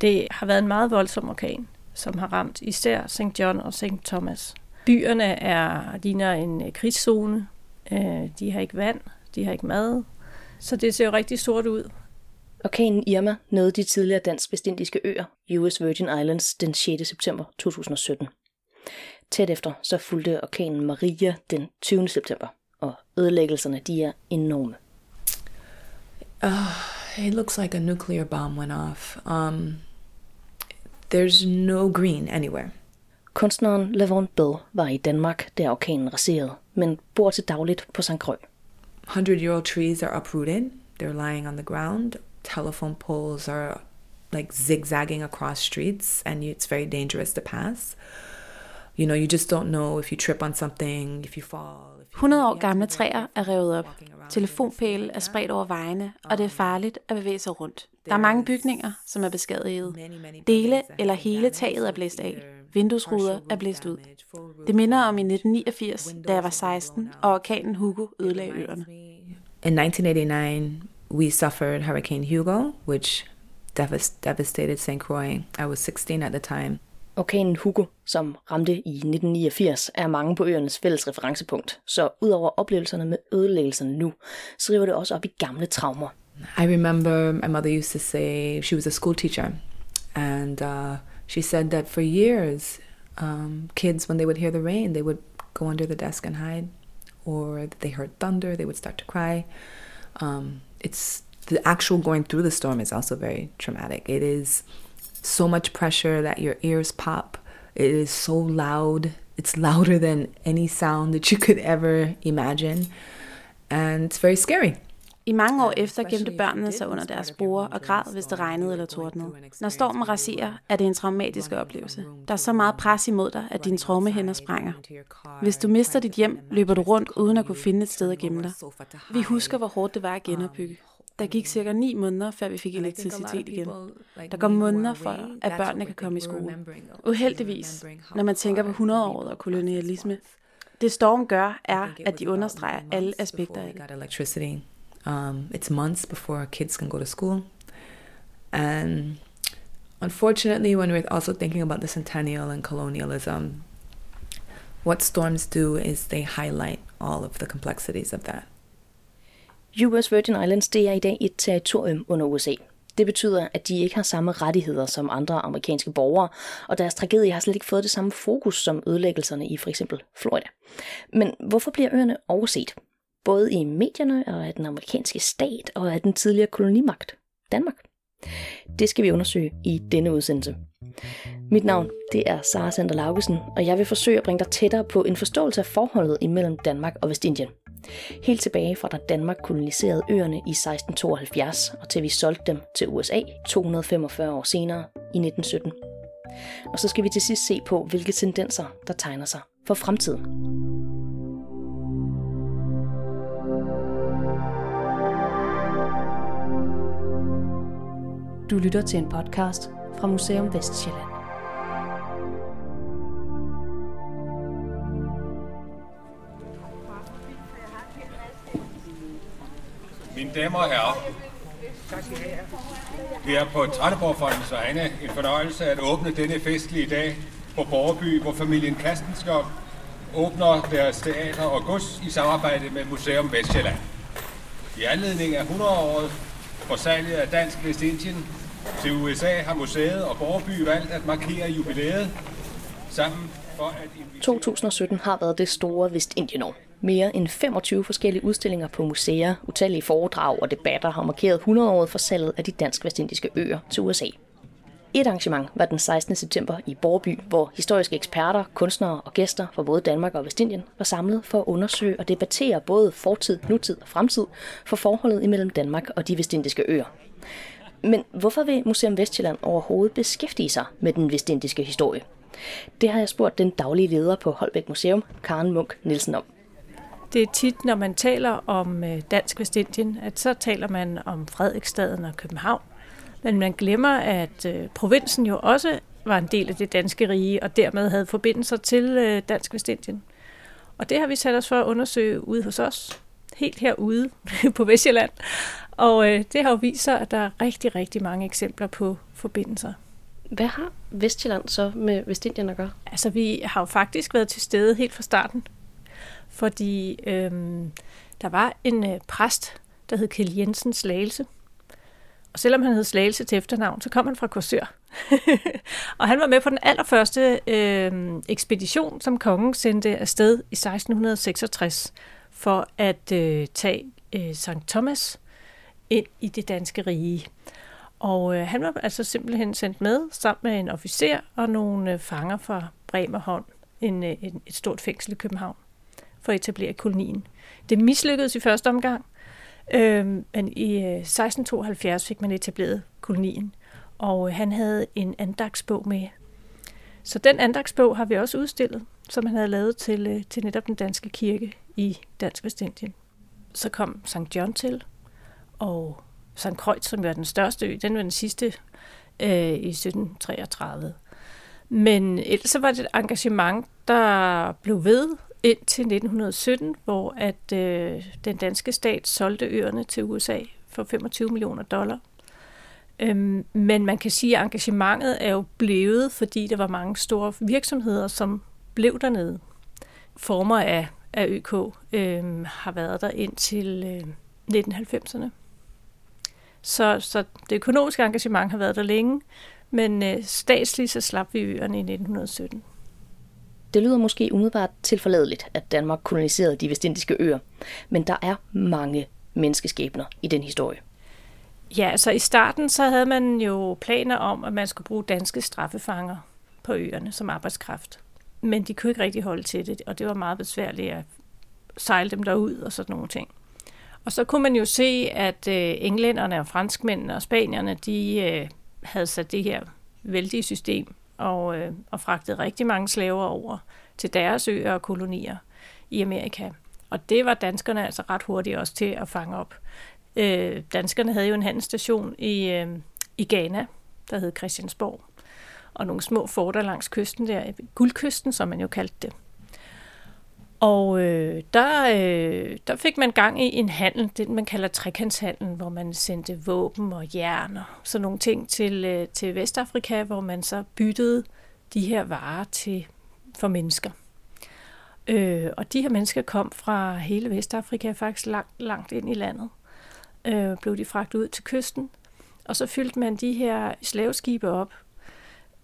Det har været en meget voldsom orkan, som har ramt især St. John og St. Thomas. Byerne er, ligner en øh, krigszone. Øh, de har ikke vand, de har ikke mad. Så det ser jo rigtig sort ud. Orkanen Irma nåede de tidligere dansk-vestindiske øer, US Virgin Islands, den 6. september 2017. Tæt efter så fulgte orkanen Maria den 20. september, og ødelæggelserne de er enorme. Uh, it looks like a nuclear bomb went off. Um, there's no green anywhere. Kunstneren Lavon Bell var i Danmark, da orkanen raserede, men bor til dagligt på St. Krøj. 100-year-old trees are uprooted. They're lying on the ground. Telephone poles are like zigzagging across streets and it's very dangerous to pass. You know, you just don't know if you trip on something, if you fall. 100 år gamle træer er revet op. Telefonpæle er spredt over vejene, og det er farligt at bevæge sig rundt. Der er mange bygninger, som er beskadiget. Dele eller hele taget er blæst af. Vinduesruder er blæst ud. Det minder om i 1989, da jeg var 16, og orkanen Hugo ødelagde øerne. In 1989, we suffered Hurricane Hugo, which devastated St. Croix. I was 16 at the time. Orkanen Hugo, som ramte i 1989, er mange på øernes fælles referencepunkt. Så udover oplevelserne med ødelæggelserne nu, så river det også op i gamle traumer. I remember my mother used to say she was a school teacher, and uh, she said that for years, um, kids, when they would hear the rain, they would go under the desk and hide, or they heard thunder, they would start to cry. Um, it's the actual going through the storm is also very traumatic. It is so much pressure that your ears pop. It is so loud. It's louder than any sound that you could ever imagine. And it's very scary. I mange år efter gemte børnene sig under deres bord og græd, hvis det regnede eller tordnede. Når stormen raserer, er det en traumatisk oplevelse. Der er så meget pres imod dig, at dine trommehænder sprænger. Hvis du mister dit hjem, løber du rundt uden at kunne finde et sted at gemme dig. Vi husker, hvor hårdt det var at genopbygge. Der gik cirka ni måneder, før vi fik elektricitet igen. Der går måneder for, at børnene kan komme i skole. Uheldigvis, når man tænker på 100-året og kolonialisme, det storm gør, er, at de understreger alle aspekter af det. Um, it's months before kids can go to school. And unfortunately, when we're also thinking about the centennial and colonialism, what storms do is they highlight all of the complexities of that. US Virgin Islands det er i dag et territorium under USA. Det betyder, at de ikke har samme rettigheder som andre amerikanske borgere, og deres tragedie har slet ikke fået det samme fokus som ødelæggelserne i for eksempel Florida. Men hvorfor bliver øerne overset? Både i medierne og af den amerikanske stat og af den tidligere kolonimagt, Danmark. Det skal vi undersøge i denne udsendelse. Mit navn det er Sara Sander Laugesen, og jeg vil forsøge at bringe dig tættere på en forståelse af forholdet imellem Danmark og Vestindien. Helt tilbage fra da Danmark koloniserede øerne i 1672, og til vi solgte dem til USA 245 år senere i 1917. Og så skal vi til sidst se på, hvilke tendenser, der tegner sig for fremtiden. Du lytter til en podcast fra Museum Vestjylland. Mine damer og herrer, det er på Trelleborgfondens vegne en fornøjelse at åbne denne festlige dag på Borgerby, hvor familien Kastenskov åbner deres teater og gods i samarbejde med Museum Vestjylland. I anledning af 100-året for salget af Dansk Vestindien til USA har museet og Borgerby valgt at markere jubilæet sammen for at 2017 har været det store Vestindien-år. Mere end 25 forskellige udstillinger på museer, utallige foredrag og debatter har markeret 100-året for salget af de dansk-vestindiske øer til USA. Et arrangement var den 16. september i Borby, hvor historiske eksperter, kunstnere og gæster fra både Danmark og Vestindien var samlet for at undersøge og debattere både fortid, nutid og fremtid for forholdet imellem Danmark og de vestindiske øer. Men hvorfor vil Museum Vestjylland overhovedet beskæftige sig med den vestindiske historie? Det har jeg spurgt den daglige leder på Holbæk Museum, Karen Munk Nielsen om. Det er tit, når man taler om øh, Dansk Vestindien, at så taler man om Frederiksstaden og København. Men man glemmer, at øh, provinsen jo også var en del af det danske rige, og dermed havde forbindelser til øh, Dansk Vestindien. Og det har vi sat os for at undersøge ude hos os, helt herude på Vestjylland. Og det har jo vist sig, at der er rigtig, rigtig mange eksempler på forbindelser. Hvad har Vestjylland så med Vestindien at gøre? Altså, vi har jo faktisk været til stede helt fra starten, fordi øhm, der var en øh, præst, der hed Kjell Jensen Slagelse. Og selvom han hed Slagelse til efternavn, så kom han fra Korsør. og han var med på den allerførste øh, ekspedition, som kongen sendte afsted i 1666 for at øh, tage øh, St. Thomas ind i det danske rige. Og øh, han var altså simpelthen sendt med sammen med en officer og nogle øh, fanger fra Bremerholm, en, øh, en, et stort fængsel i København, for at etablere kolonien. Det mislykkedes i første omgang, øh, men i øh, 1672 fik man etableret kolonien, og øh, han havde en andagsbog med. Så den andagsbog har vi også udstillet, som han havde lavet til, øh, til netop den danske kirke i Dansk Vestindien. Så kom St. John til, og St. Kreuz, som var den største ø, den var den sidste øh, i 1733. Men ellers så var det et engagement, der blev ved indtil 1917, hvor at øh, den danske stat solgte øerne til USA for 25 millioner dollar. Øhm, men man kan sige, at engagementet er jo blevet, fordi der var mange store virksomheder, som blev dernede. Former af, af ØK øhm, har været der indtil øh, 1990'erne. Så, så det økonomiske engagement har været der længe, men øh, statsligt så slap vi øerne i 1917. Det lyder måske umiddelbart tilforladeligt, at Danmark koloniserede de vestindiske øer, men der er mange menneskeskæbner i den historie. Ja, så i starten så havde man jo planer om, at man skulle bruge danske straffefanger på øerne som arbejdskraft. Men de kunne ikke rigtig holde til det, og det var meget besværligt at sejle dem derud og sådan nogle ting. Og så kunne man jo se, at øh, englænderne og franskmændene og spanierne, de øh, havde sat det her vældige system og, øh, og fragtede rigtig mange slaver over til deres øer og kolonier i Amerika. Og det var danskerne altså ret hurtigt også til at fange op. Øh, danskerne havde jo en handelsstation i, øh, i Ghana, der hed Christiansborg, og nogle små forter langs kysten der, guldkysten, som man jo kaldte det. Og øh, der, øh, der fik man gang i en handel, det man kalder trekantshandel, hvor man sendte våben og jern og sådan nogle ting til, øh, til Vestafrika, hvor man så byttede de her varer til for mennesker. Øh, og de her mennesker kom fra hele Vestafrika, faktisk langt, langt ind i landet. Øh, blev de fragtet ud til kysten, og så fyldte man de her slaveskibe op.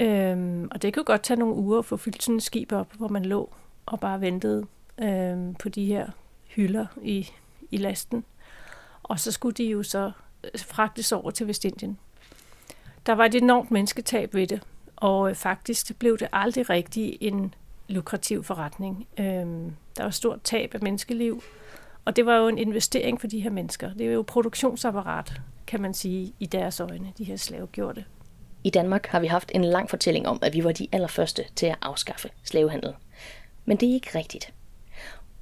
Øh, og det kunne godt tage nogle uger at få fyldt sådan et skib op, hvor man lå og bare ventede øh, på de her hylder i, i lasten. Og så skulle de jo så øh, fragtes over til Vestindien. Der var et enormt mennesketab ved det, og øh, faktisk blev det aldrig rigtig en lukrativ forretning. Øh, der var stort tab af menneskeliv, og det var jo en investering for de her mennesker. Det er jo produktionsapparat, kan man sige, i deres øjne, de her slavegjorte. I Danmark har vi haft en lang fortælling om, at vi var de allerførste til at afskaffe slavehandel. Men det er ikke rigtigt.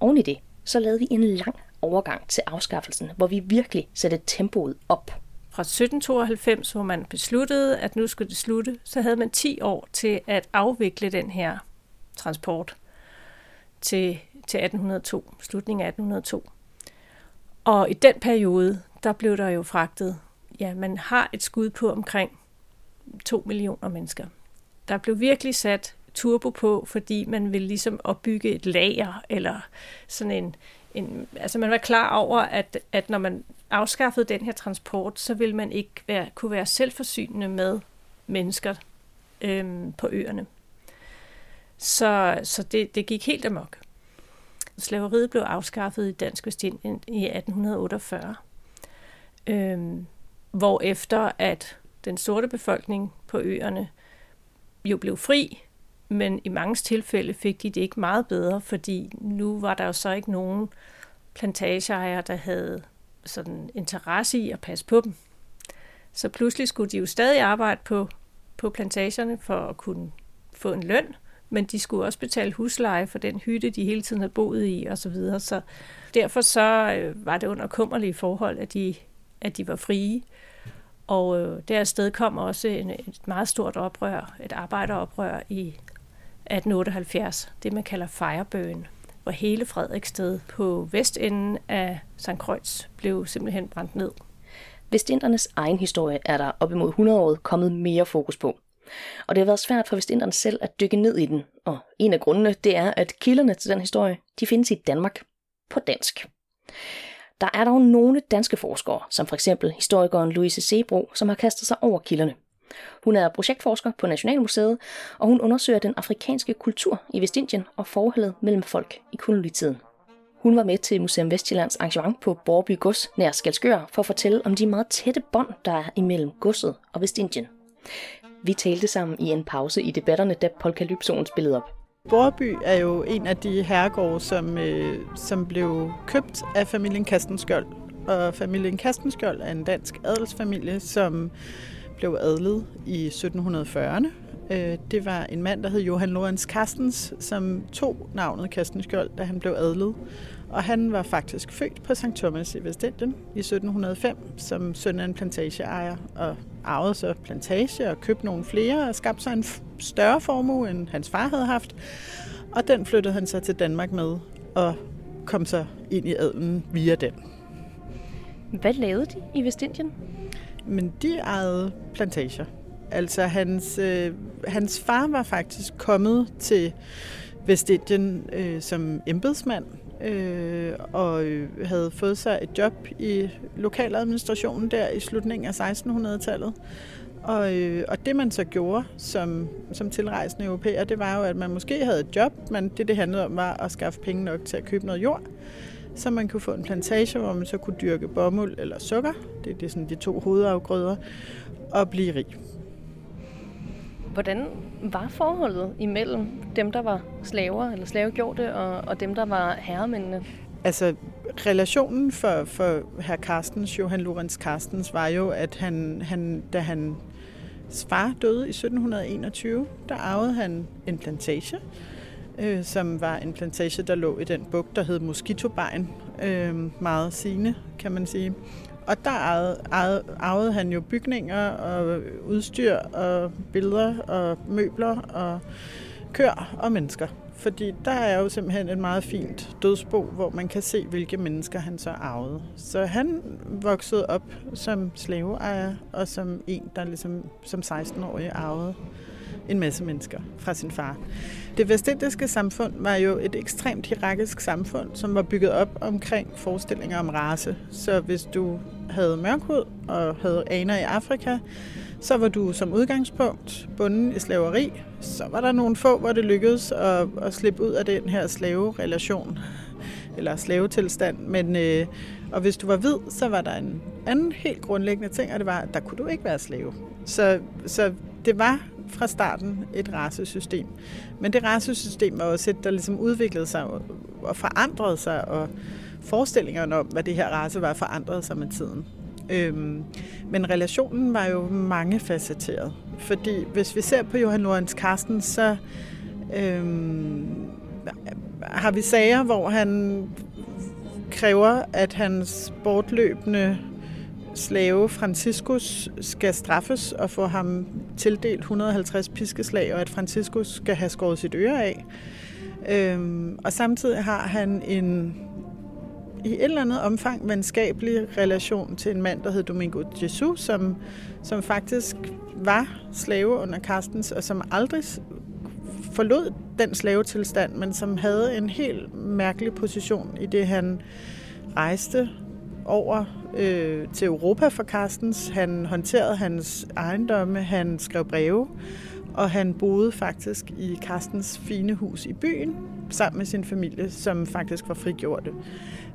Oven i det, så lavede vi en lang overgang til afskaffelsen, hvor vi virkelig satte tempoet op. Fra 1792, hvor man besluttede, at nu skulle det slutte, så havde man 10 år til at afvikle den her transport til, til 1802, slutningen af 1802. Og i den periode, der blev der jo fragtet, ja, man har et skud på omkring 2 millioner mennesker. Der blev virkelig sat turbo på, fordi man ville ligesom opbygge et lager, eller sådan en, en altså man var klar over, at, at når man afskaffede den her transport, så ville man ikke være, kunne være selvforsynende med mennesker øhm, på øerne. Så, så det, det gik helt amok. Slaveriet blev afskaffet i Dansk Vestindien i 1848, øhm, hvor efter at den sorte befolkning på øerne jo blev fri, men i mange tilfælde fik de det ikke meget bedre, fordi nu var der jo så ikke nogen plantageejere, der havde sådan interesse i at passe på dem. Så pludselig skulle de jo stadig arbejde på, på plantagerne for at kunne få en løn, men de skulle også betale husleje for den hytte, de hele tiden havde boet i osv. Så, videre. så derfor så øh, var det under kummerlige forhold, at de, at de var frie. Og øh, der sted kom også en, et meget stort oprør, et arbejderoprør i 1878, det man kalder Firebøen, hvor hele Frederiksted på vestenden af St. Kreuz blev simpelthen brændt ned. Vestindernes egen historie er der op imod 100 år kommet mere fokus på. Og det har været svært for Vestinderne selv at dykke ned i den, og en af grundene, det er, at kilderne til den historie, de findes i Danmark på dansk. Der er dog nogle danske forskere, som for eksempel historikeren Louise Sebro, som har kastet sig over kilderne. Hun er projektforsker på Nationalmuseet, og hun undersøger den afrikanske kultur i Vestindien og forholdet mellem folk i kolonitiden. Hun var med til Museum Vestjyllands arrangement på Borby Gods nær Skalskør for at fortælle om de meget tætte bånd, der er imellem godset og Vestindien. Vi talte sammen i en pause i debatterne, da Polkalypsoen spillede op. Borby er jo en af de herregårde, som, øh, som blev købt af familien Kastenskjold. Og familien Kastenskjold er en dansk adelsfamilie, som blev adlet i 1740'erne. Øh, det var en mand, der hed Johan Lorenz Carstens, som tog navnet Kastenskjold, da han blev adlet. Og han var faktisk født på St. Thomas i Vestindien i 1705 som søn af en plantageejer og arvede så plantage og købte nogle flere og skabte sig en større formue, end hans far havde haft. Og den flyttede han så til Danmark med og kom så ind i adelen via den. Hvad lavede de i Vestindien? Men de ejede plantager. Altså hans, øh, hans far var faktisk kommet til Vestindien øh, som embedsmand øh, og øh, havde fået sig et job i lokaladministrationen der i slutningen af 1600-tallet. Og, øh, og det man så gjorde som, som tilrejsende europæer, det var jo, at man måske havde et job, men det det handlede om var at skaffe penge nok til at købe noget jord, så man kunne få en plantage, hvor man så kunne dyrke bomuld eller sukker, det er det sådan de to hovedafgrøder, og blive rig. Hvordan var forholdet imellem dem, der var slaver eller slavegjorte, og, og dem, der var herremændene? Altså, relationen for, for herr Carstens, Johan Lorenz Carstens, var jo, at han, han, da han far døde i 1721, der arvede han en plantage, øh, som var en plantage, der lå i den bugt, der hed Moskitobejen. Øh, meget sigende, kan man sige. Og der ejede, ejede, ejede han jo bygninger og udstyr og billeder og møbler og køer og mennesker. Fordi der er jo simpelthen et meget fint dødsbo, hvor man kan se, hvilke mennesker han så arvede. Så han voksede op som slaveejer og som en, der ligesom som 16-årig arvede en masse mennesker fra sin far. Det vestindiske samfund var jo et ekstremt hierarkisk samfund, som var bygget op omkring forestillinger om race. Så hvis du havde mørkhud og havde aner i Afrika, så var du som udgangspunkt bunden i slaveri. Så var der nogle få, hvor det lykkedes at, at slippe ud af den her slaverelation eller slavetilstand. Men, øh, og hvis du var hvid, så var der en anden helt grundlæggende ting, og det var, at der kunne du ikke være slave. Så, så det var fra starten et racesystem. Men det racesystem var også et, der ligesom udviklede sig og forandrede sig, og forestillingerne om, hvad det her race var, forandrede sig med tiden. Øhm, men relationen var jo mangefacetteret. Fordi hvis vi ser på Johan Lorenz Carsten, så øhm, har vi sager, hvor han kræver, at hans bortløbende slave Franciscus skal straffes og få ham tildelt 150 piskeslag, og at Franciscus skal have skåret sit øre af. Øhm, og samtidig har han en i et eller andet omfang venskabelig relation til en mand, der hed Domingo Jesus, som, som faktisk var slave under Carstens, og som aldrig forlod den slavetilstand, men som havde en helt mærkelig position i det, han rejste over øh, til Europa for Carstens. Han håndterede hans ejendomme, han skrev breve, og han boede faktisk i Carstens fine hus i byen, sammen med sin familie, som faktisk var frigjorte.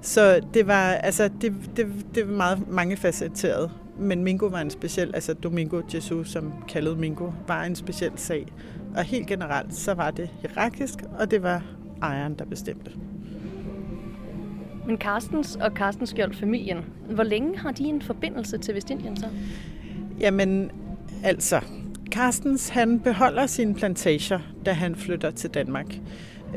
Så det var, altså, det, det, det var meget mangefacetteret. Men Mingo var en speciel, altså Domingo Jesus, som kaldede Mingo, var en speciel sag. Og helt generelt, så var det hierarkisk, og det var ejeren, der bestemte. Men Carstens og Carstens Skjold-familien, hvor længe har de en forbindelse til Vestindien så? Jamen, altså, Carstens han beholder sine plantager, da han flytter til Danmark.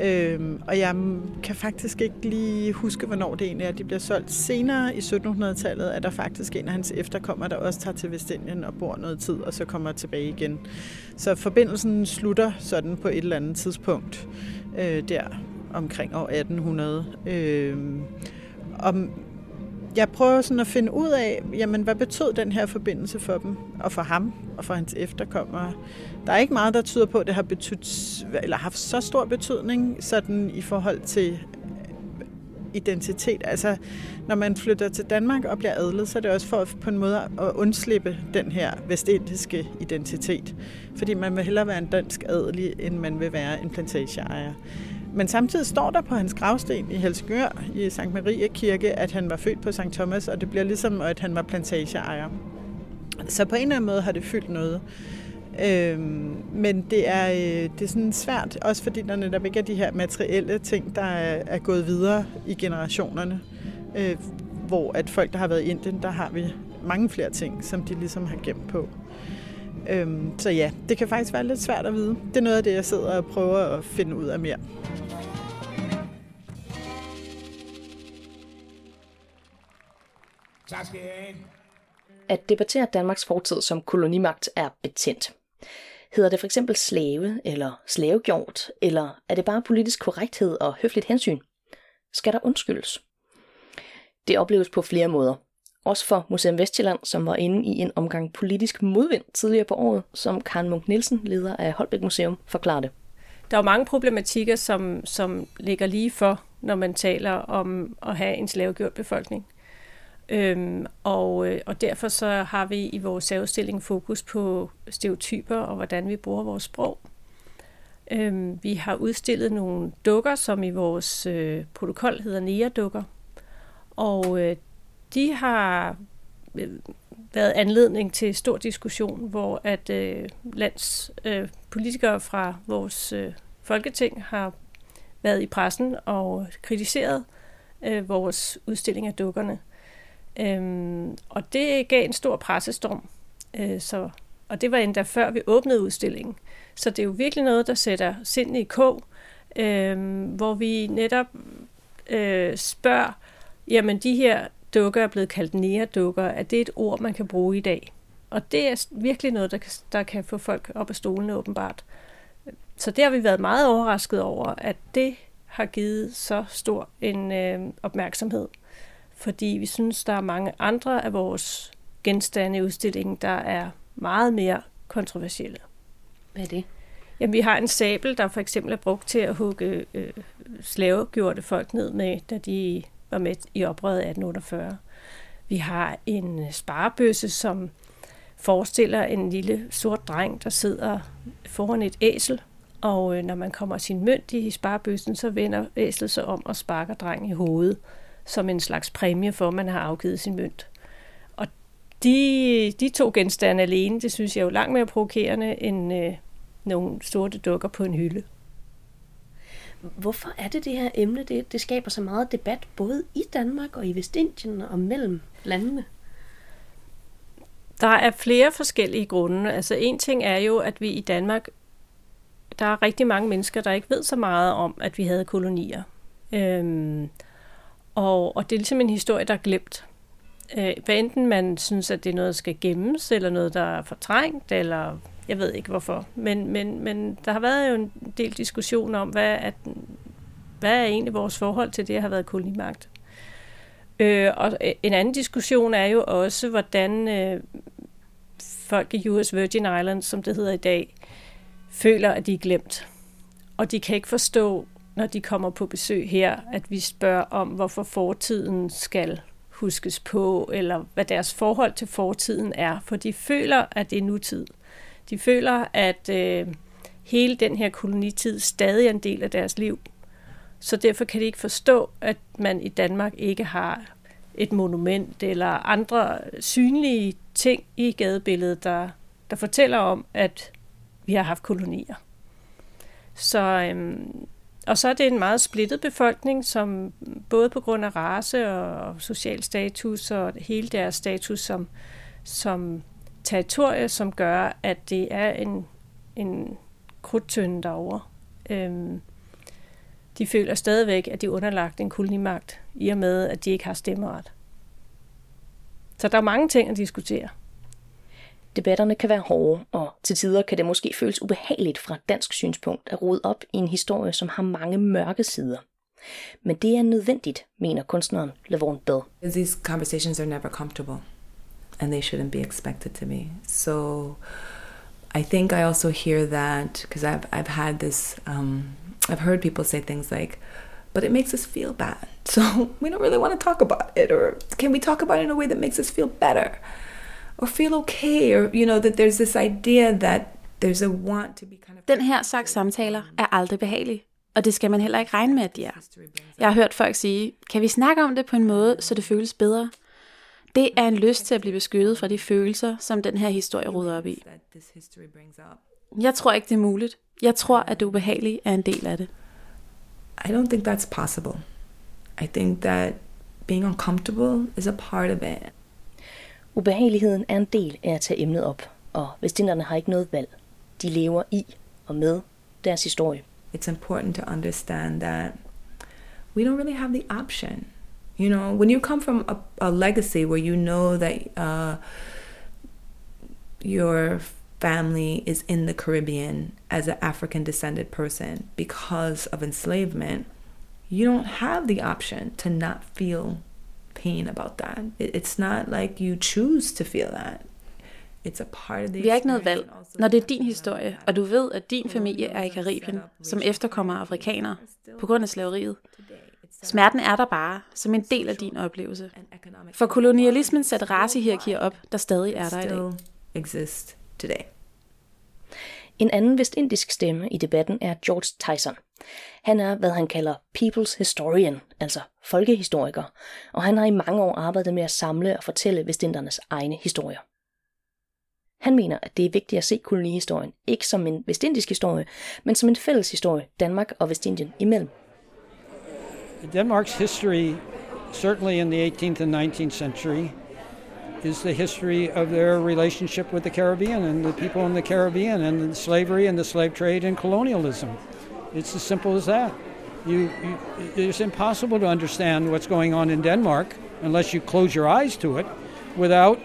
Øhm, og jeg kan faktisk ikke lige huske, hvornår det egentlig er, de bliver solgt. Senere i 1700-tallet er der faktisk en af hans efterkommere, der også tager til Vestindien og bor noget tid, og så kommer tilbage igen. Så forbindelsen slutter sådan på et eller andet tidspunkt øh, der omkring år 1800. Øh, og jeg prøver sådan at finde ud af, jamen, hvad betød den her forbindelse for dem, og for ham, og for hans efterkommere. Der er ikke meget, der tyder på, at det har betydet, eller haft så stor betydning sådan i forhold til øh, identitet. Altså, når man flytter til Danmark og bliver adlet, så er det også for på en måde at undslippe den her vestindiske identitet. Fordi man vil hellere være en dansk adelig, end man vil være en plantageejer. Men samtidig står der på hans gravsten i Helsingør i Sankt Marie Kirke, at han var født på St. Thomas, og det bliver ligesom, at han var plantageejer. Så på en eller anden måde har det fyldt noget. Øhm, men det er, øh, det er sådan svært, også fordi der netop ikke er de her materielle ting, der er, er gået videre i generationerne. Øh, hvor at folk, der har været i Indien, der har vi mange flere ting, som de ligesom har gemt på. Øhm, så ja, det kan faktisk være lidt svært at vide. Det er noget af det, jeg sidder og prøver at finde ud af mere. Tak skal jeg have. At debattere Danmarks fortid som kolonimagt er betændt. Hedder det for eksempel slave eller slavegjort, eller er det bare politisk korrekthed og høfligt hensyn? Skal der undskyldes? Det opleves på flere måder. Også for Museum Vestjylland, som var inde i en omgang politisk modvind tidligere på året, som Karen Munk Nielsen, leder af Holbæk Museum, forklarede. Der er mange problematikker, som, som ligger lige for, når man taler om at have en slavegjort befolkning. Øhm, og, øh, og derfor så har vi i vores udstilling fokus på stereotyper og hvordan vi bruger vores sprog. Øhm, vi har udstillet nogle dukker, som i vores øh, protokol hedder NEA-dukker. Og øh, de har øh, været anledning til stor diskussion, hvor at øh, lands øh, politikere fra vores øh, folketing har været i pressen og kritiseret øh, vores udstilling af dukkerne. Øhm, og det gav en stor pressestorm. Øh, så, og det var endda før vi åbnede udstillingen. Så det er jo virkelig noget, der sætter sind i kog, øh, hvor vi netop øh, spørger, jamen de her dukker er blevet kaldt nære-dukker, er det et ord, man kan bruge i dag? Og det er virkelig noget, der kan, der kan få folk op af stolene åbenbart. Så det har vi været meget overrasket over, at det har givet så stor en øh, opmærksomhed fordi vi synes, der er mange andre af vores genstande i udstillingen, der er meget mere kontroversielle. Hvad er det? Jamen, vi har en sabel, der for eksempel er brugt til at hugge øh, slavegjorte folk ned med, da de var med i oprøret 1848. Vi har en sparebøsse, som forestiller en lille sort dreng, der sidder foran et æsel, og øh, når man kommer sin mønt i sparebøssen, så vender æslet sig om og sparker drengen i hovedet som en slags præmie for, at man har afgivet sin mønt. Og de, de to genstande alene, det synes jeg er jo langt mere provokerende end øh, nogle sorte dukker på en hylde. Hvorfor er det det her emne, det, det skaber så meget debat, både i Danmark og i Vestindien og mellem landene? Der er flere forskellige grunde. Altså en ting er jo, at vi i Danmark, der er rigtig mange mennesker, der ikke ved så meget om, at vi havde kolonier. Øhm, og, og det er ligesom en historie, der er glemt. Øh, hvad enten man synes, at det er noget, der skal gemmes, eller noget, der er fortrængt, eller jeg ved ikke hvorfor. Men, men, men der har været jo en del diskussion om, hvad, at, hvad er egentlig vores forhold til det at have været kolonimagt. Øh, og en anden diskussion er jo også, hvordan øh, folk i US Virgin Islands, som det hedder i dag, føler, at de er glemt. Og de kan ikke forstå, når de kommer på besøg her, at vi spørger om, hvorfor fortiden skal huskes på, eller hvad deres forhold til fortiden er, for de føler, at det er nutid. De føler, at øh, hele den her kolonitid stadig er en del af deres liv. Så derfor kan de ikke forstå, at man i Danmark ikke har et monument eller andre synlige ting i gadebilledet, der, der fortæller om, at vi har haft kolonier. Så øhm, og så er det en meget splittet befolkning, som både på grund af race og social status og hele deres status som, som territorie, som gør, at det er en, en krudtønde derovre. Øhm, de føler stadigvæk, at de er underlagt en kolonimagt, i og med, at de ikke har stemmeret. Så der er mange ting at diskutere. Debatterne kan være hårde, og til tider kan det måske føles ubehageligt fra dansk synspunkt at rode op i en historie, som har mange mørke sider. Men det er nødvendigt, mener kunstneren Lavon Bell. These conversations are never comfortable, and they shouldn't be expected to be. So I think I also hear that because I've I've had this um, I've heard people say things like, but it makes us feel bad. So we don't really want to talk about it, or can we talk about it in a way that makes us feel better, or feel okay, or you know that there's this idea that there's a want to be kind of. Den her slags samtaler er aldrig behagelig, og det skal man heller ikke regne med, at de er. Jeg har hørt folk sige, kan vi snakke om det på en måde, så det føles bedre? Det er en lyst til at blive beskyttet fra de følelser, som den her historie ruder op i. Jeg tror ikke, det er muligt. Jeg tror, at det ubehagelige er en del af det. I don't think that's possible. I think that being uncomfortable is a part of it. Ubehageligheden er en del af at tage emnet op, og vestinderne har ikke noget valg. De lever i og med deres historie. It's important to understand that we don't really have the option. You know, when you come from a, a legacy where you know that uh, your family is in the Caribbean as an African descended person because of enslavement, you don't have the option to not feel pain about that. It's not like you choose to feel that. It's a part of the Vi har ikke noget valg. Når det er din historie, og du ved, at din familie er i Karibien, som efterkommer afrikanere, på grund af slaveriet, Smerten er der bare som en del af din oplevelse. For kolonialismen satte racehierarkier op, der stadig er der i dag. Exist today. En anden vestindisk stemme i debatten er George Tyson. Han er, hvad han kalder people's historian, altså folkehistoriker, og han har i mange år arbejdet med at samle og fortælle vestindernes egne historier. Han mener, at det er vigtigt at se kolonihistorien ikke som en vestindisk historie, men som en fælles historie Danmark og Vestindien imellem. Denmark's history, certainly in the 18th and 19th century, is the history of their relationship with the Caribbean and the people in the Caribbean and slavery and the slave trade and colonialism. It's as simple as that. You, you, it's impossible to understand what's going on in Denmark unless you close your eyes to it without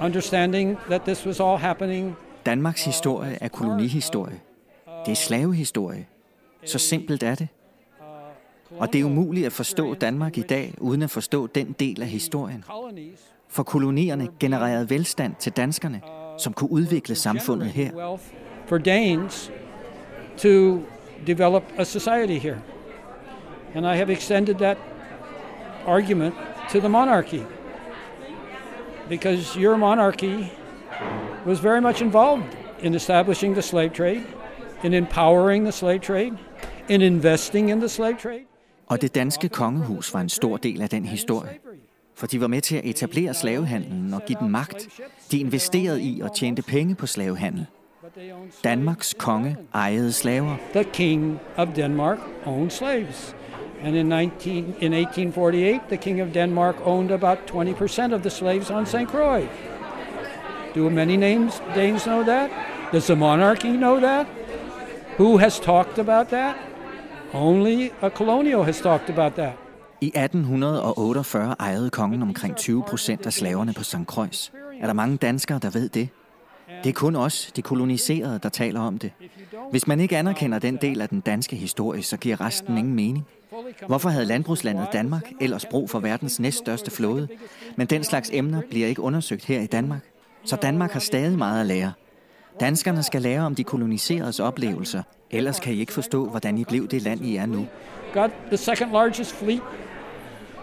understanding that this was all happening. Danmarks historie er kolonihistorie. Det er slavehistorie. Så simpelt er det. Og det er umuligt at forstå Danmark i dag, uden at forstå den del af historien. For kolonierne genererede velstand til danskerne, som kunne udvikle samfundet her. For Danes to develop a society here. And I have extended that argument to the monarchy. Because your monarchy was very much involved in establishing the slave trade, in empowering the slave trade, in investing in the slave trade. Og det danske kongehus var en stor del af den historie. For de var med til at etablere slavehandlen og give den magt. De investerede i og tjente penge på slavehandel. Danmarks konge ejede slaver. The king of Denmark owned slaves. And in, 19, in 1848, the king of Denmark owned about 20% of the slaves on St. Croix. Do many names Danes know that? Does the monarchy know that? Who has talked about that? Only a colonial has talked about that. I 1848 ejede kongen omkring 20 procent af slaverne på St. Croix. Er der mange danskere, der ved det? Det er kun os, de koloniserede, der taler om det. Hvis man ikke anerkender den del af den danske historie, så giver resten ingen mening. Hvorfor havde landbrugslandet Danmark ellers brug for verdens næststørste flåde? Men den slags emner bliver ikke undersøgt her i Danmark. Så Danmark har stadig meget at lære. Danskerne skal lære om de koloniseredes oplevelser, ellers kan I ikke forstå, hvordan I blev det land, I er nu. Got the second largest fleet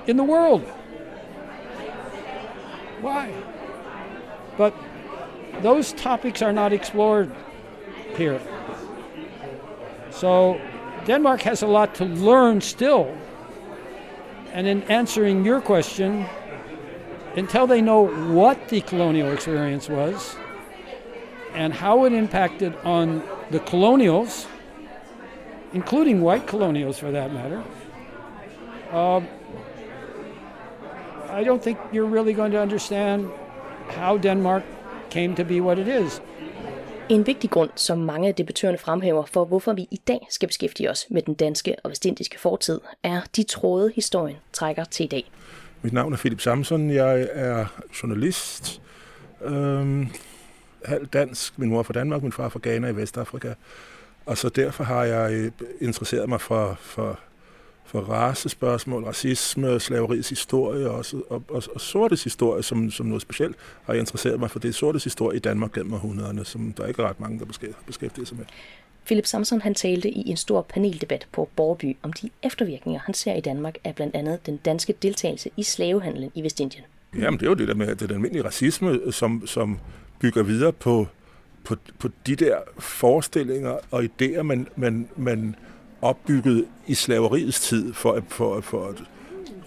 in the world. Why? But those topics are not explored here. So Denmark has a lot to learn still. And in answering your question, until they know what the colonial experience was and how it impacted on the colonials, including white colonials for that matter, uh, I don't think you're really going to understand how Denmark came to be what it is. En vigtig grund, som mange af debattørerne fremhæver for, hvorfor vi i dag skal beskæftige os med den danske og vestindiske fortid, er de tråde, historien trækker til i dag. Mit navn er Philip Samson. Jeg er journalist. Øhm, halv dansk. Min mor er fra Danmark, min far er fra Ghana i Vestafrika. Og så derfor har jeg interesseret mig for, for for racespørgsmål, racisme, slaveriets historie og, og, og, og sortes historie som, som noget specielt har jeg interesseret mig for det sortes historie i Danmark gennem århundrederne, som der ikke er ret mange, der beskæftiger sig med. Philip Samson han talte i en stor paneldebat på Borby om de eftervirkninger, han ser i Danmark af blandt andet den danske deltagelse i slavehandlen i Vestindien. Jamen det er jo det der med det almindelige racisme, som, som bygger videre på, på, på de der forestillinger og idéer, man, man, man opbygget i slaveriets tid for, for, for at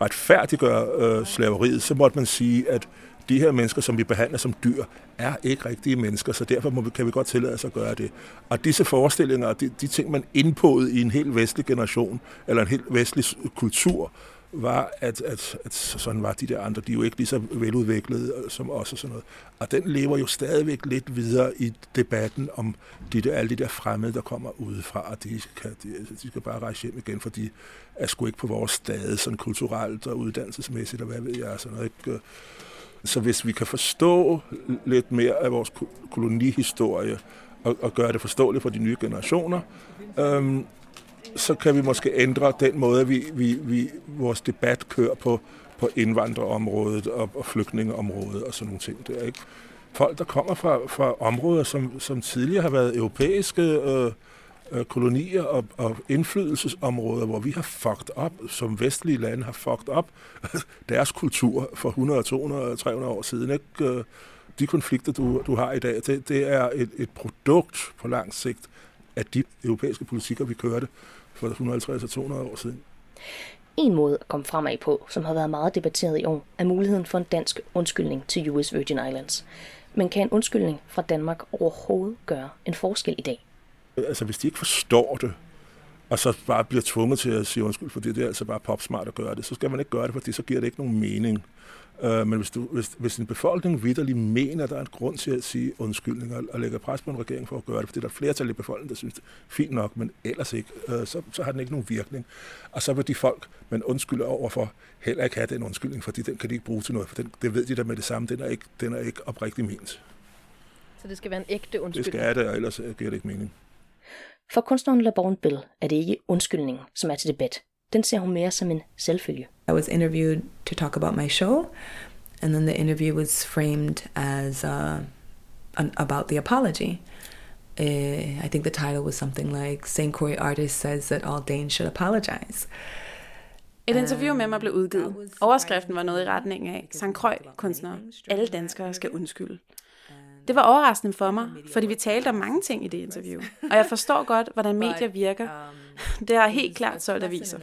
retfærdiggøre øh, slaveriet, så måtte man sige, at de her mennesker, som vi behandler som dyr, er ikke rigtige mennesker, så derfor må vi, kan vi godt tillade os at gøre det. Og disse forestillinger, de, de ting, man indpåede i en helt vestlig generation, eller en helt vestlig kultur, var, at, at, at sådan var de der andre. De er jo ikke lige så veludviklede øh, som os og sådan noget. Og den lever jo stadigvæk lidt videre i debatten om de der, alle de der fremmede, der kommer udefra, og de, kan, de, altså, de skal bare rejse hjem igen, for de er sgu ikke på vores stade, sådan kulturelt og uddannelsesmæssigt, og hvad ved jeg, sådan noget. Ikke? Øh, så hvis vi kan forstå lidt mere af vores kolonihistorie, og, og gøre det forståeligt for de nye generationer, øhm, så kan vi måske ændre den måde, vi, vi, vi vores debat kører på, på indvandrerområdet og, og flygtningeområdet og sådan nogle ting der, ikke? Folk, der kommer fra, fra områder, som, som tidligere har været europæiske øh, øh, kolonier og, og indflydelsesområder, hvor vi har fucked op, som vestlige lande har fucked op deres kultur for 100, 200, 300 år siden. Ikke? Øh, de konflikter, du, du har i dag, det, det er et, et produkt på lang sigt af de europæiske politikker, vi kørte for 150 og 200 år siden. En måde at komme fremad på, som har været meget debatteret i år, er muligheden for en dansk undskyldning til US Virgin Islands. Men kan en undskyldning fra Danmark overhovedet gøre en forskel i dag? Altså hvis de ikke forstår det, og så bare bliver tvunget til at sige undskyld, fordi det er altså bare popsmart at gøre det, så skal man ikke gøre det, fordi så giver det ikke nogen mening. Øh, men hvis, du, hvis, hvis en befolkning vidderligt mener, at der er en grund til at sige undskyldning og, og lægger pres på en regering for at gøre det, fordi der er flertal i befolkningen, der synes, det er fint nok, men ellers ikke, øh, så, så har den ikke nogen virkning. Og så vil de folk, man undskylder overfor, heller ikke have den undskyldning, fordi den kan de ikke bruge til noget, for den, det ved de der med det samme, den er ikke, den er ikke oprigtig ment. Så det skal være en ægte undskyldning? Det skal det, og ellers giver det ikke mening. For kunstneren LeBron Bill er det ikke undskyldning, som er til debat. Den ser hun mere som en selvfølge. I was interviewed to talk about my show, and then the interview was framed as uh, an, about the apology. Uh, I think the title was something like St. Croix artist says that all Danes should apologize. Et interview med mig blev udgivet. Overskriften var noget i retning af, St. Croix kunstnere. Alle danskere skal undskylde. Det var overraskende for mig, fordi vi talte om mange ting i det interview. Og jeg forstår godt, hvordan medier virker. Det har helt klart solgt aviser.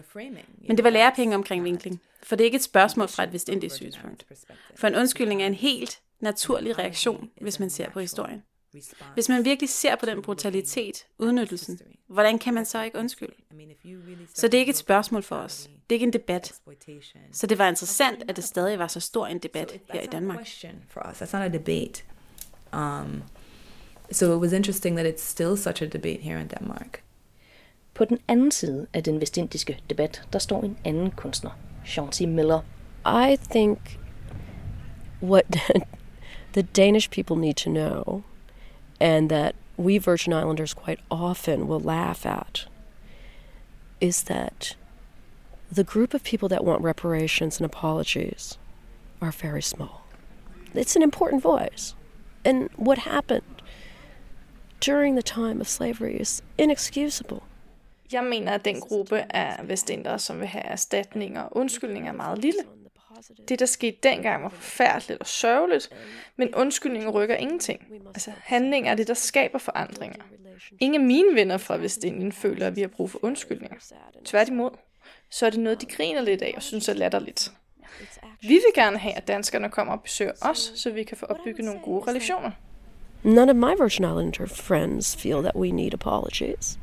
Men det var lærepenge omkring vinkling. For det er ikke et spørgsmål fra et vestindisk synspunkt. For en undskyldning er en helt naturlig reaktion, hvis man ser på historien. Hvis man virkelig ser på den brutalitet, udnyttelsen, hvordan kan man så ikke undskylde? Så det er ikke et spørgsmål for os. Det er ikke en debat. Så det var interessant, at det stadig var så stor en debat her i Danmark. That's not a debate. Um, so it was interesting that it's still such a debate here in Denmark. På den anden side af den vestindiske debat, der står en anden kunstner, Chauncey Miller. I think what the Danish people need to know, and that we Virgin Islanders quite often will laugh at, is that the group of people that want reparations and apologies are very small. It's an important voice. And what happened during the time of slavery is inexcusable. Jeg mener, at den gruppe af vestindere, som vil have erstatninger og undskyldninger, er meget lille. Det, der skete dengang, var forfærdeligt og sørgeligt, men undskyldninger rykker ingenting. Altså, handling er det, der skaber forandringer. Ingen af mine venner fra Vestindien føler, at vi har brug for undskyldninger. Tværtimod, så er det noget, de griner lidt af og synes er latterligt. Vi vil gerne have, at danskerne kommer og besøger os, så vi kan få opbygget nogle gode relationer. None of my Virgin Islander friends feel that we need apologies.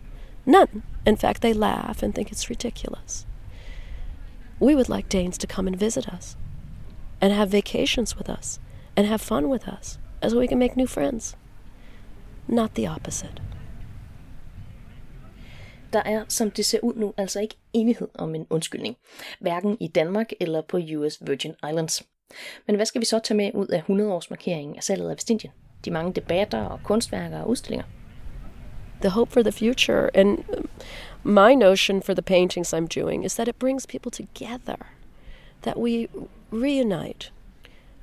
None. In fact, they laugh and think it's ridiculous. We would like Danes to come and visit us and have vacations with us and have fun with us as we can make new friends. Not the opposite. Der er, som det ser ud nu, altså ikke enighed om en undskyldning. Hverken i Danmark eller på US Virgin Islands. Men hvad skal vi så tage med ud af 100-års markeringen af salget af Vestindien? De mange debatter og kunstværker og udstillinger? The hope for the future. And my notion for the paintings I'm doing is that it brings people together, that we reunite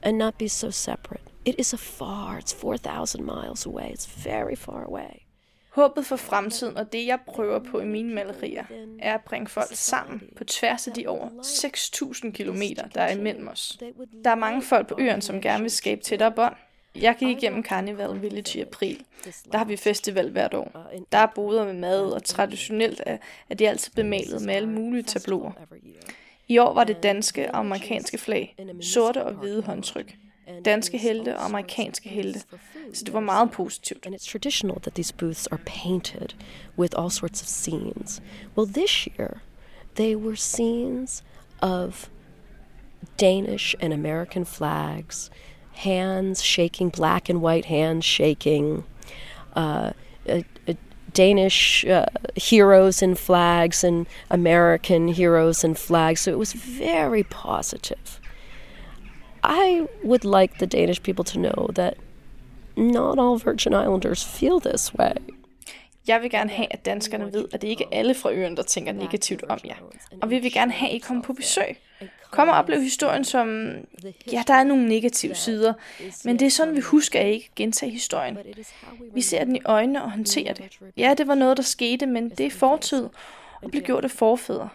and not be so separate. It is a far, it's 4,000 miles away, it's very far away. Håbet for fremtiden og det, jeg prøver på i mine malerier, er at bringe folk sammen på tværs af de over 6.000 kilometer, der er imellem os. Der er mange folk på øen, som gerne vil skabe tættere bånd. Jeg gik igennem Carnival Village i april. Der har vi festival hvert år. Der er boder med mad, og traditionelt er, er det altid bemalet med alle mulige tabloer. I år var det danske og amerikanske flag, sorte og hvide håndtryk. danske helte og amerikanske helte. Så det var meget positivt. And it's traditional that these booths are painted with all sorts of scenes. Well, this year they were scenes of Danish and American flags, hands shaking, black and white hands shaking, uh, a, a Danish uh, heroes and flags and American heroes and flags. So it was very positive. I would like the Danish people to know that not all Virgin Islanders feel this way. Jeg vil gerne have, at danskerne ved, at det ikke er alle fra øen, der tænker negativt om jer. Og vi vil gerne have, at I kommer på besøg. Kom og oplev historien som, ja, der er nogle negative sider, men det er sådan, vi husker at ikke gentage historien. Vi ser den i øjnene og håndterer det. Ja, det var noget, der skete, men det er fortid og blev gjort af forfædre,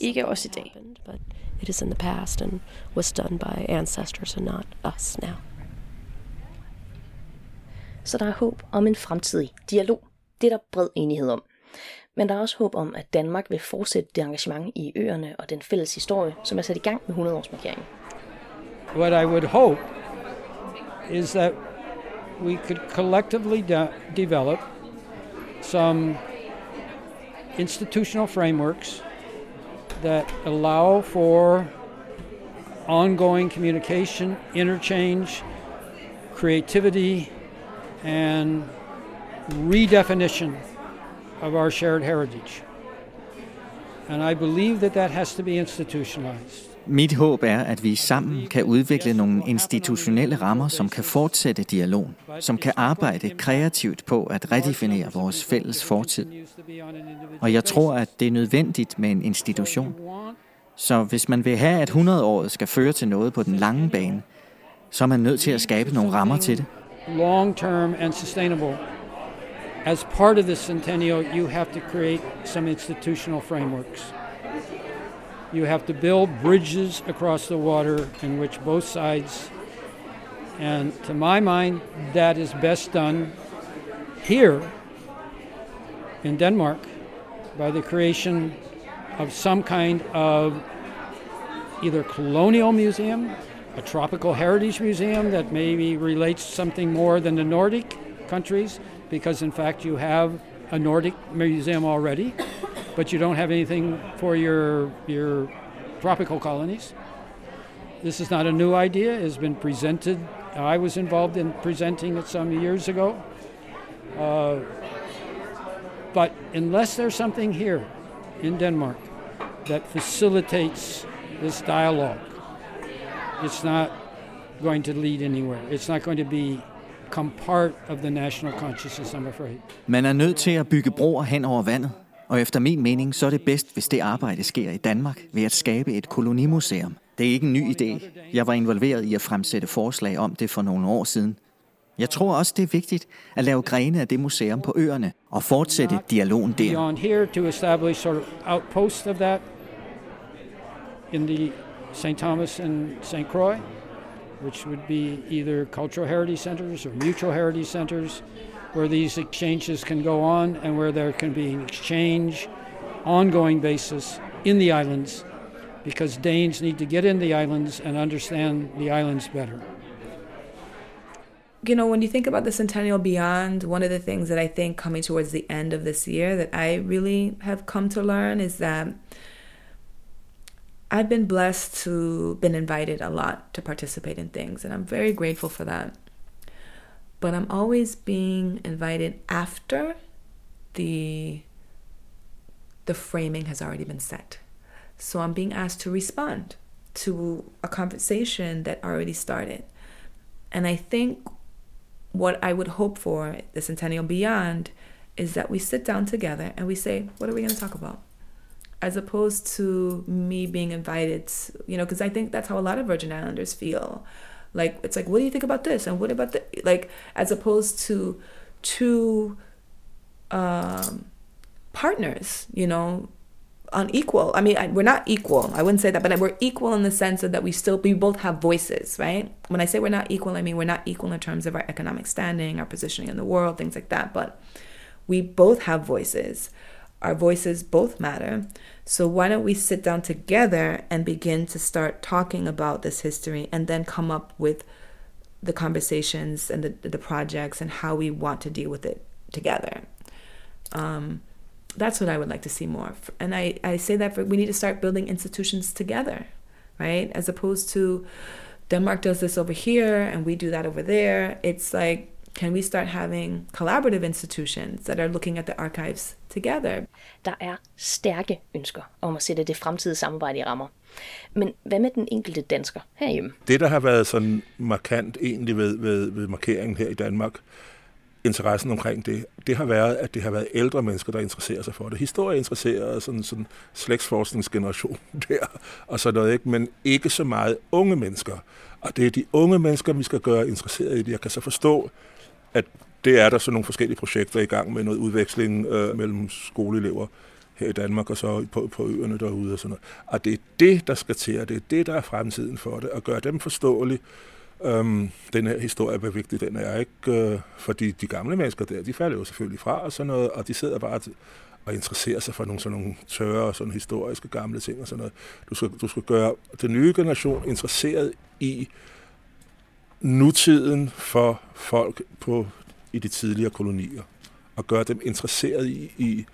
ikke os i dag. It is in the past and was done by ancestors and not us now. Så der er håb om en fremtidig dialog. Det er der bred enighed om. Men der er også håb om, at Danmark vil fortsætte det engagement i øerne og den fælles historie, som er sat i gang med 100-årsmarkeringen. What I would hope is that we could collectively de- develop some institutional frameworks that allow for ongoing communication, interchange, creativity, and redefinition of our shared heritage. And I believe that that has to be institutionalized. Mit håb er, at vi sammen kan udvikle nogle institutionelle rammer, som kan fortsætte dialogen, som kan arbejde kreativt på at redefinere vores fælles fortid. Og jeg tror, at det er nødvendigt med en institution. Så hvis man vil have, at 100-året skal føre til noget på den lange bane, så er man nødt til at skabe nogle rammer til det. Long term and sustainable. As part of the centennial, you have to create some institutional frameworks. You have to build bridges across the water in which both sides, and to my mind, that is best done here in Denmark by the creation of some kind of either colonial museum, a tropical heritage museum that maybe relates something more than the Nordic countries, because in fact you have a Nordic museum already but you don't have anything for your your tropical colonies. This is not a new idea. It's been presented. I was involved in presenting it some years ago. Uh, but unless there's something here in Denmark that facilitates this dialogue, it's not going to lead anywhere. It's not going to be become part of the national consciousness, I'm afraid. Man er nødt til at bygge broer hen over vandet. Og efter min mening, så er det bedst, hvis det arbejde sker i Danmark ved at skabe et kolonimuseum. Det er ikke en ny idé. Jeg var involveret i at fremsætte forslag om det for nogle år siden. Jeg tror også, det er vigtigt at lave grene af det museum på øerne og fortsætte dialogen der. Beyond here to establish sort of outposts of that in the St. Thomas and St. Croix, which would be either cultural heritage centers or mutual heritage centers, where these exchanges can go on and where there can be an exchange ongoing basis in the islands because Danes need to get in the islands and understand the islands better. You know, when you think about the Centennial Beyond, one of the things that I think coming towards the end of this year that I really have come to learn is that I've been blessed to been invited a lot to participate in things and I'm very grateful for that. but I'm always being invited after the the framing has already been set. So I'm being asked to respond to a conversation that already started. And I think what I would hope for the Centennial Beyond is that we sit down together and we say, what are we going to talk about? As opposed to me being invited, you know, because I think that's how a lot of Virgin Islanders feel. Like, it's like, what do you think about this? And what about the, like, as opposed to two um, partners, you know, unequal. I mean, I, we're not equal. I wouldn't say that, but we're equal in the sense of that we still, we both have voices, right? When I say we're not equal, I mean we're not equal in terms of our economic standing, our positioning in the world, things like that. But we both have voices. Our voices both matter. So why don't we sit down together and begin to start talking about this history and then come up with the conversations and the, the projects and how we want to deal with it together. Um, that's what I would like to see more. And I, I say that for, we need to start building institutions together, right? As opposed to Denmark does this over here and we do that over there. It's like, can we start having collaborative institutions that are looking at the archives together? Der er stærke ønsker om at sætte det fremtidige samarbejde i rammer. Men hvad med den enkelte dansker herhjemme? Det, der har været sådan markant egentlig ved, ved, ved markeringen her i Danmark, interessen omkring det, det har været, at det har været ældre mennesker, der interesserer sig for det. Historie interesserer sådan sådan slægtsforskningsgeneration der, og sådan noget, ikke? men ikke så meget unge mennesker. Og det er de unge mennesker, vi skal gøre interesseret i det. Jeg kan så forstå, at det er der så nogle forskellige projekter i gang med noget udveksling øh, mellem skoleelever her i Danmark og så på, på øerne derude og sådan noget. Og det er det, der skal til, og det er det, der er fremtiden for det, at gøre dem forståelige, Øhm, den her historie, hvor vigtig den er, ikke? Øh, fordi de gamle mennesker der, de falder jo selvfølgelig fra og sådan noget, og de sidder bare og interesserer sig for nogle sådan nogle tørre, sådan historiske gamle ting og sådan noget. Du skal, du skal gøre den nye generation interesseret i nutiden for folk på, i de tidligere kolonier, og gøre dem interesseret i, i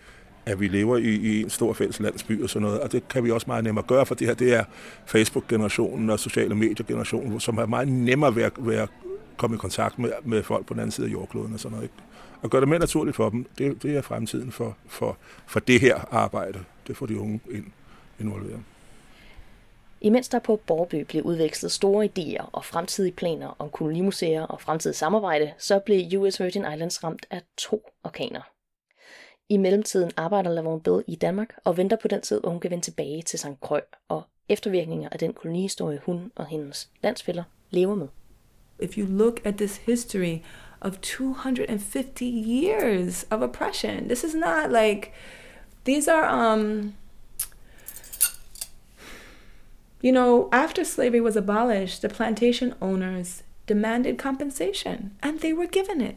at vi lever i, i en stor fælles landsby og sådan noget. Og det kan vi også meget nemmere gøre, for det her det er Facebook-generationen og sociale medier-generationen, som er meget nemmere ved at, ved at komme i kontakt med, med folk på den anden side af jordkloden og sådan noget. Og gøre det mere naturligt for dem, det, det er fremtiden for, for, for det her arbejde. Det får de unge ind, involveret. Imens der på Borby blev udvekslet store idéer og fremtidige planer om kolonimuseer og fremtidigt samarbejde, så blev US Virgin Islands ramt af to orkaner. I mellemtiden arbejder Lavon Bell i Danmark og venter på den tid, hvor hun kan vende tilbage til St. Croix og eftervirkninger af den kolonihistorie, hun og hendes landsfælder lever med. If you look at this history of 250 years of oppression, this is not like these are um you know, after slavery was abolished, the plantation owners demanded compensation and they were given it.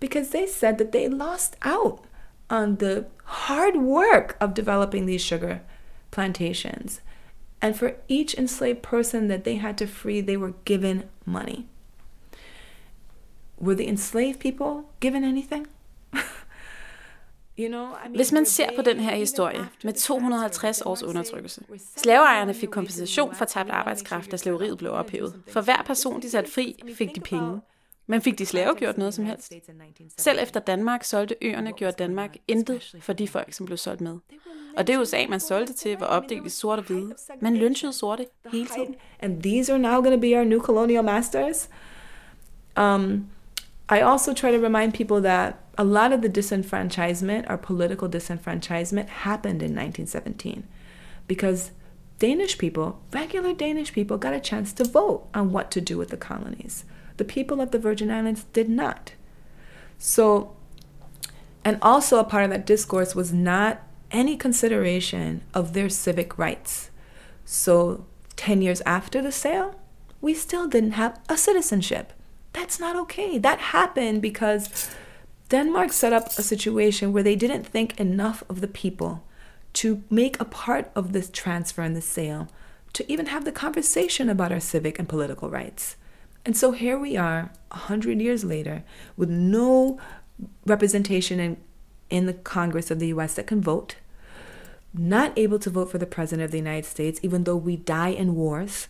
because they said that they lost out on the hard work of developing these sugar plantations. And for each enslaved person that they had to free, they were given money. Were the enslaved people given anything? Hvis man ser på den her historie med 250 års undertrykkelse. Slaveejerne fik kompensation for tabt arbejdskraft, da slaveriet blev ophævet. For hver person, de satte fri, fik de penge. Men fik de slave gjort noget som helst? Selv efter Danmark solgte øerne, gjorde Danmark intet for de folk, som blev solgt med. Og det USA, man solgte til, var opdelt i sorte og hvide. Man lynchede sorte hele tiden. And these are now going to be our new colonial masters. Um, I also try to remind people that a lot of the disenfranchisement, or political disenfranchisement, happened in 1917 because Danish people, regular Danish people, got a chance to vote on what to do with the colonies. The people of the Virgin Islands did not. So, and also a part of that discourse was not any consideration of their civic rights. So, 10 years after the sale, we still didn't have a citizenship. That's not okay. That happened because Denmark set up a situation where they didn't think enough of the people to make a part of this transfer and the sale, to even have the conversation about our civic and political rights. And so here we are, a hundred years later, with no representation in, in the Congress of the US that can vote, not able to vote for the President of the United States, even though we die in wars,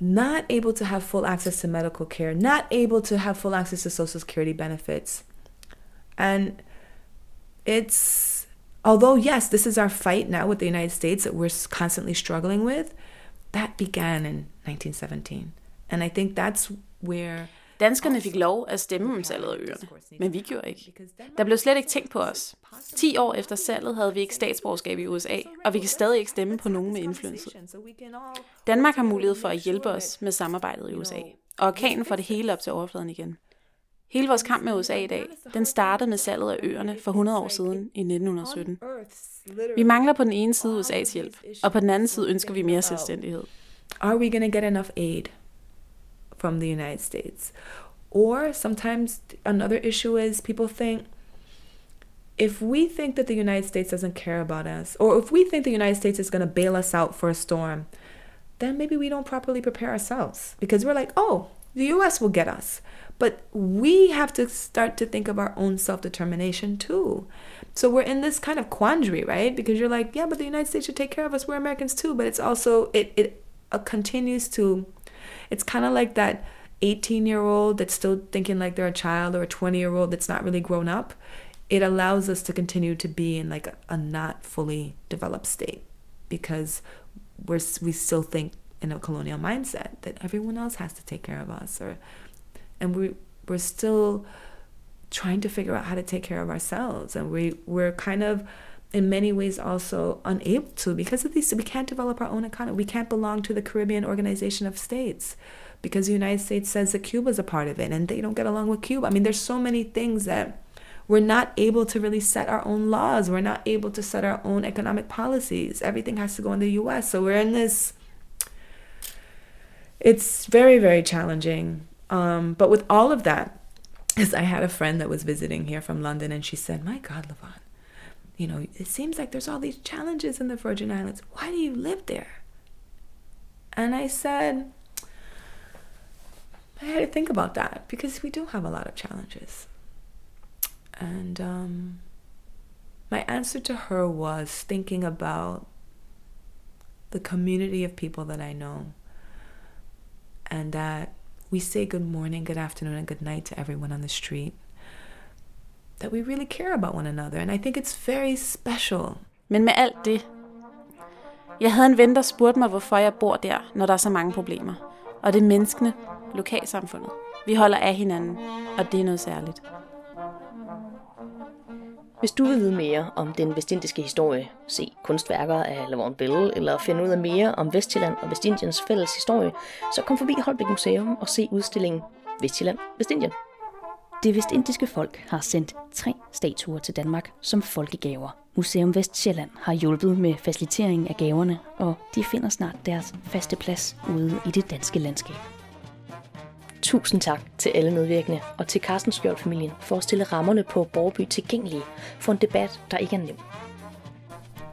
not able to have full access to medical care, not able to have full access to Social Security benefits. And it's, although, yes, this is our fight now with the United States that we're constantly struggling with, that began in 1917. And I think that's where Danskerne fik lov at stemme om salget af øerne, men vi gjorde ikke. Der blev slet ikke tænkt på os. 10 år efter salget havde vi ikke statsborgerskab i USA, og vi kan stadig ikke stemme på nogen med indflydelse. Danmark har mulighed for at hjælpe os med samarbejdet i USA, og orkanen får det hele op til overfladen igen. Hele vores kamp med USA i dag, den startede med salget af øerne for 100 år siden i 1917. Vi mangler på den ene side USA's hjælp, og på den anden side ønsker vi mere selvstændighed. Are we going to get enough aid from the United States? Or sometimes another issue is people think if we think that the United States doesn't care about us, or if we think the United States is going to bail us out for a storm, then maybe we don't properly prepare ourselves because we're like, oh, the US will get us. But we have to start to think of our own self determination too. So we're in this kind of quandary, right? Because you're like, yeah, but the United States should take care of us. We're Americans too. But it's also, it, it uh, continues to, it's kind of like that 18 year old that's still thinking like they're a child or a 20 year old that's not really grown up. It allows us to continue to be in like a, a not fully developed state because we're, we still think in a colonial mindset that everyone else has to take care of us or and we we're still trying to figure out how to take care of ourselves. And we we're kind of in many ways also unable to because of these we can't develop our own economy we can't belong to the caribbean organization of states because the united states says that cuba's a part of it and they don't get along with cuba. I mean there's so many things that we're not able to really set our own laws. We're not able to set our own economic policies. Everything has to go in the us so we're in this it's very very challenging um, but with all of that, I had a friend that was visiting here from London, and she said, "My God, Levon, you know, it seems like there's all these challenges in the Virgin Islands. Why do you live there?" And I said, I had to think about that because we do have a lot of challenges. And um, my answer to her was thinking about the community of people that I know and that we say good morning, good afternoon, and good night to everyone on the street. That we really care about one another, and I think it's very special. Men med alt det, jeg havde en ven, der spurgte mig, hvorfor jeg bor der, når der er så mange problemer. Og det er menneskene, lokalsamfundet. Vi holder af hinanden, og det er noget særligt. Hvis du vil vide mere om den vestindiske historie, se kunstværker af Lavon Bell, eller finde ud af mere om Vestjylland og Vestindiens fælles historie, så kom forbi Holbæk Museum og se udstillingen Vestjylland Vestindien. Det vestindiske folk har sendt tre statuer til Danmark som folkegaver. Museum Vestjylland har hjulpet med facilitering af gaverne, og de finder snart deres faste plads ude i det danske landskab. Tusind tak til alle medvirkende og til Carsten Skjold-familien for at stille rammerne på Borgby tilgængelige for en debat, der ikke er nem.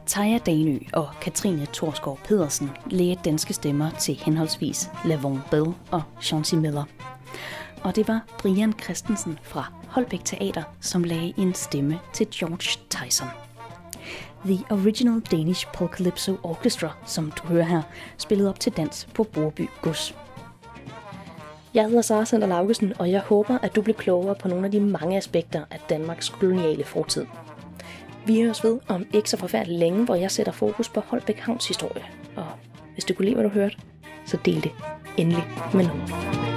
Taja Danø og Katrine Torskov Pedersen lægte danske stemmer til henholdsvis Lavon Bell og Chauncey Miller. Og det var Brian Christensen fra Holbæk Teater, som lagde en stemme til George Tyson. The Original Danish Polkalypso Orchestra, som du hører her, spillede op til dans på Borby Gods. Jeg hedder Sara Sander Laugesen, og jeg håber, at du bliver klogere på nogle af de mange aspekter af Danmarks koloniale fortid. Vi høres ved om ikke så forfærdeligt længe, hvor jeg sætter fokus på Holbæk Havns historie. Og hvis du kunne lide, hvad du hørte, så del det endelig med nogen.